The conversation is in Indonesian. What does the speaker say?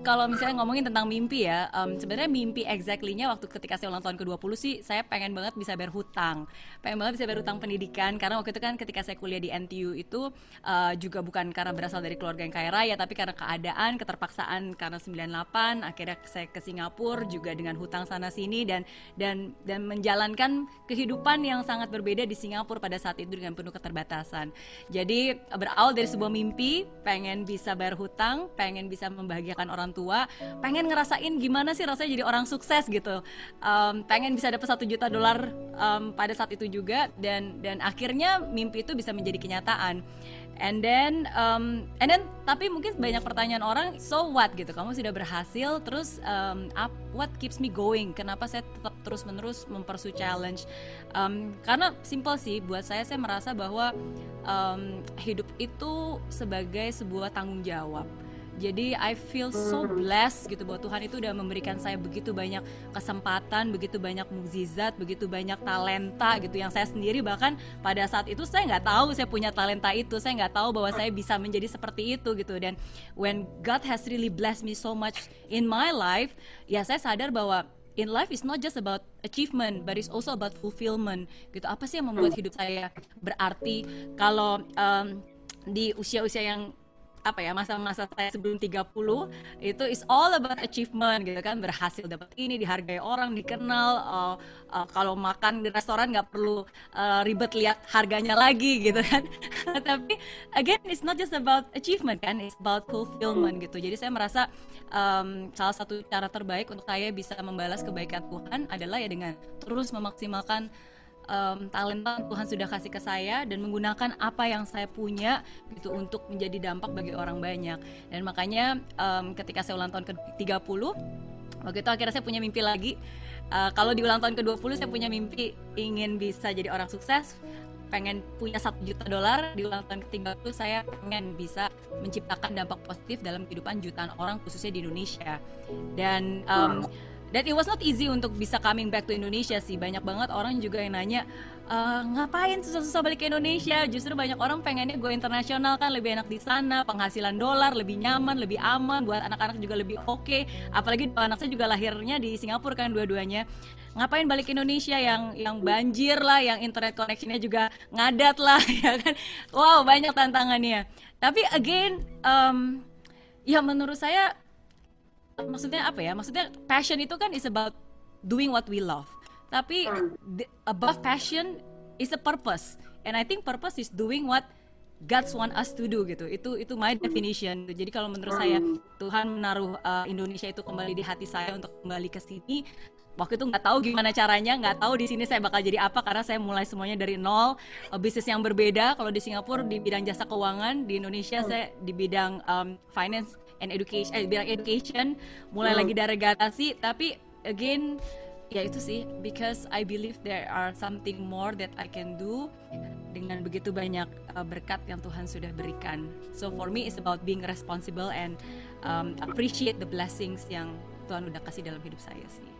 kalau misalnya ngomongin tentang mimpi ya, um, sebenarnya mimpi exactly-nya waktu ketika saya ulang tahun ke-20 sih, saya pengen banget bisa bayar hutang. Pengen banget bisa bayar hutang pendidikan, karena waktu itu kan ketika saya kuliah di NTU itu uh, juga bukan karena berasal dari keluarga yang kaya raya, tapi karena keadaan, keterpaksaan karena 98, akhirnya saya ke Singapura juga dengan hutang sana-sini dan dan dan menjalankan kehidupan yang sangat berbeda di Singapura pada saat itu dengan penuh keterbatasan. Jadi berawal dari sebuah mimpi, pengen bisa bayar hutang, pengen bisa membahagiakan orang orang tua pengen ngerasain gimana sih rasanya jadi orang sukses gitu. Um, pengen bisa dapat satu juta dolar um, pada saat itu juga dan dan akhirnya mimpi itu bisa menjadi kenyataan. And then um, and then tapi mungkin banyak pertanyaan orang so what gitu? Kamu sudah berhasil terus um, up, what keeps me going? Kenapa saya tetap terus menerus mempersu challenge? Um, karena simple sih buat saya saya merasa bahwa um, hidup itu sebagai sebuah tanggung jawab jadi I feel so blessed gitu bahwa Tuhan itu udah memberikan saya begitu banyak kesempatan, begitu banyak mukjizat, begitu banyak talenta gitu yang saya sendiri bahkan pada saat itu saya nggak tahu saya punya talenta itu, saya nggak tahu bahwa saya bisa menjadi seperti itu gitu dan when God has really blessed me so much in my life, ya saya sadar bahwa in life is not just about achievement, but it's also about fulfillment. Gitu. Apa sih yang membuat hidup saya berarti? Kalau um, di usia-usia yang apa ya masa-masa saya sebelum 30 itu is all about achievement gitu kan. Berhasil dapat ini dihargai orang dikenal uh, uh, kalau makan di restoran nggak perlu uh, ribet lihat harganya lagi gitu kan. Tapi again it's not just about achievement kan it's about fulfillment gitu. Jadi saya merasa um, salah satu cara terbaik untuk saya bisa membalas kebaikan Tuhan adalah ya dengan terus memaksimalkan um, talenta Tuhan sudah kasih ke saya dan menggunakan apa yang saya punya gitu untuk menjadi dampak bagi orang banyak. Dan makanya um, ketika saya ulang tahun ke 30 waktu itu akhirnya saya punya mimpi lagi. Uh, kalau di ulang tahun ke 20 saya punya mimpi ingin bisa jadi orang sukses pengen punya satu juta dolar. Di ulang tahun ketiga itu saya pengen bisa menciptakan dampak positif dalam kehidupan jutaan orang khususnya di Indonesia. Dan um, dan it was not easy untuk bisa coming back to Indonesia sih. Banyak banget orang juga yang nanya e, ngapain susah-susah balik ke Indonesia? Justru banyak orang pengennya gue internasional kan lebih enak di sana penghasilan dolar lebih nyaman lebih aman buat anak-anak juga lebih oke. Okay. apalagi anak saya juga lahirnya di Singapura kan dua-duanya. Ngapain balik ke Indonesia yang yang banjir lah yang internet connectionnya juga ngadat lah ya kan? Wow banyak tantangannya. Tapi again um, ya menurut saya maksudnya apa ya? Maksudnya passion itu kan is about doing what we love. Tapi the, above passion is a purpose. And I think purpose is doing what God's want us to do gitu. Itu itu my definition. Jadi kalau menurut saya Tuhan menaruh uh, Indonesia itu kembali di hati saya untuk kembali ke sini. Waktu itu nggak tahu gimana caranya nggak tahu di sini saya bakal jadi apa karena saya mulai semuanya dari nol uh, bisnis yang berbeda. Kalau di Singapura di bidang jasa keuangan di Indonesia saya di bidang um, finance and education eh bilang education mulai lagi dari gatasi tapi again ya itu sih because I believe there are something more that I can do dengan begitu banyak uh, berkat yang Tuhan sudah berikan. So for me it's about being responsible and um, appreciate the blessings yang Tuhan udah kasih dalam hidup saya sih.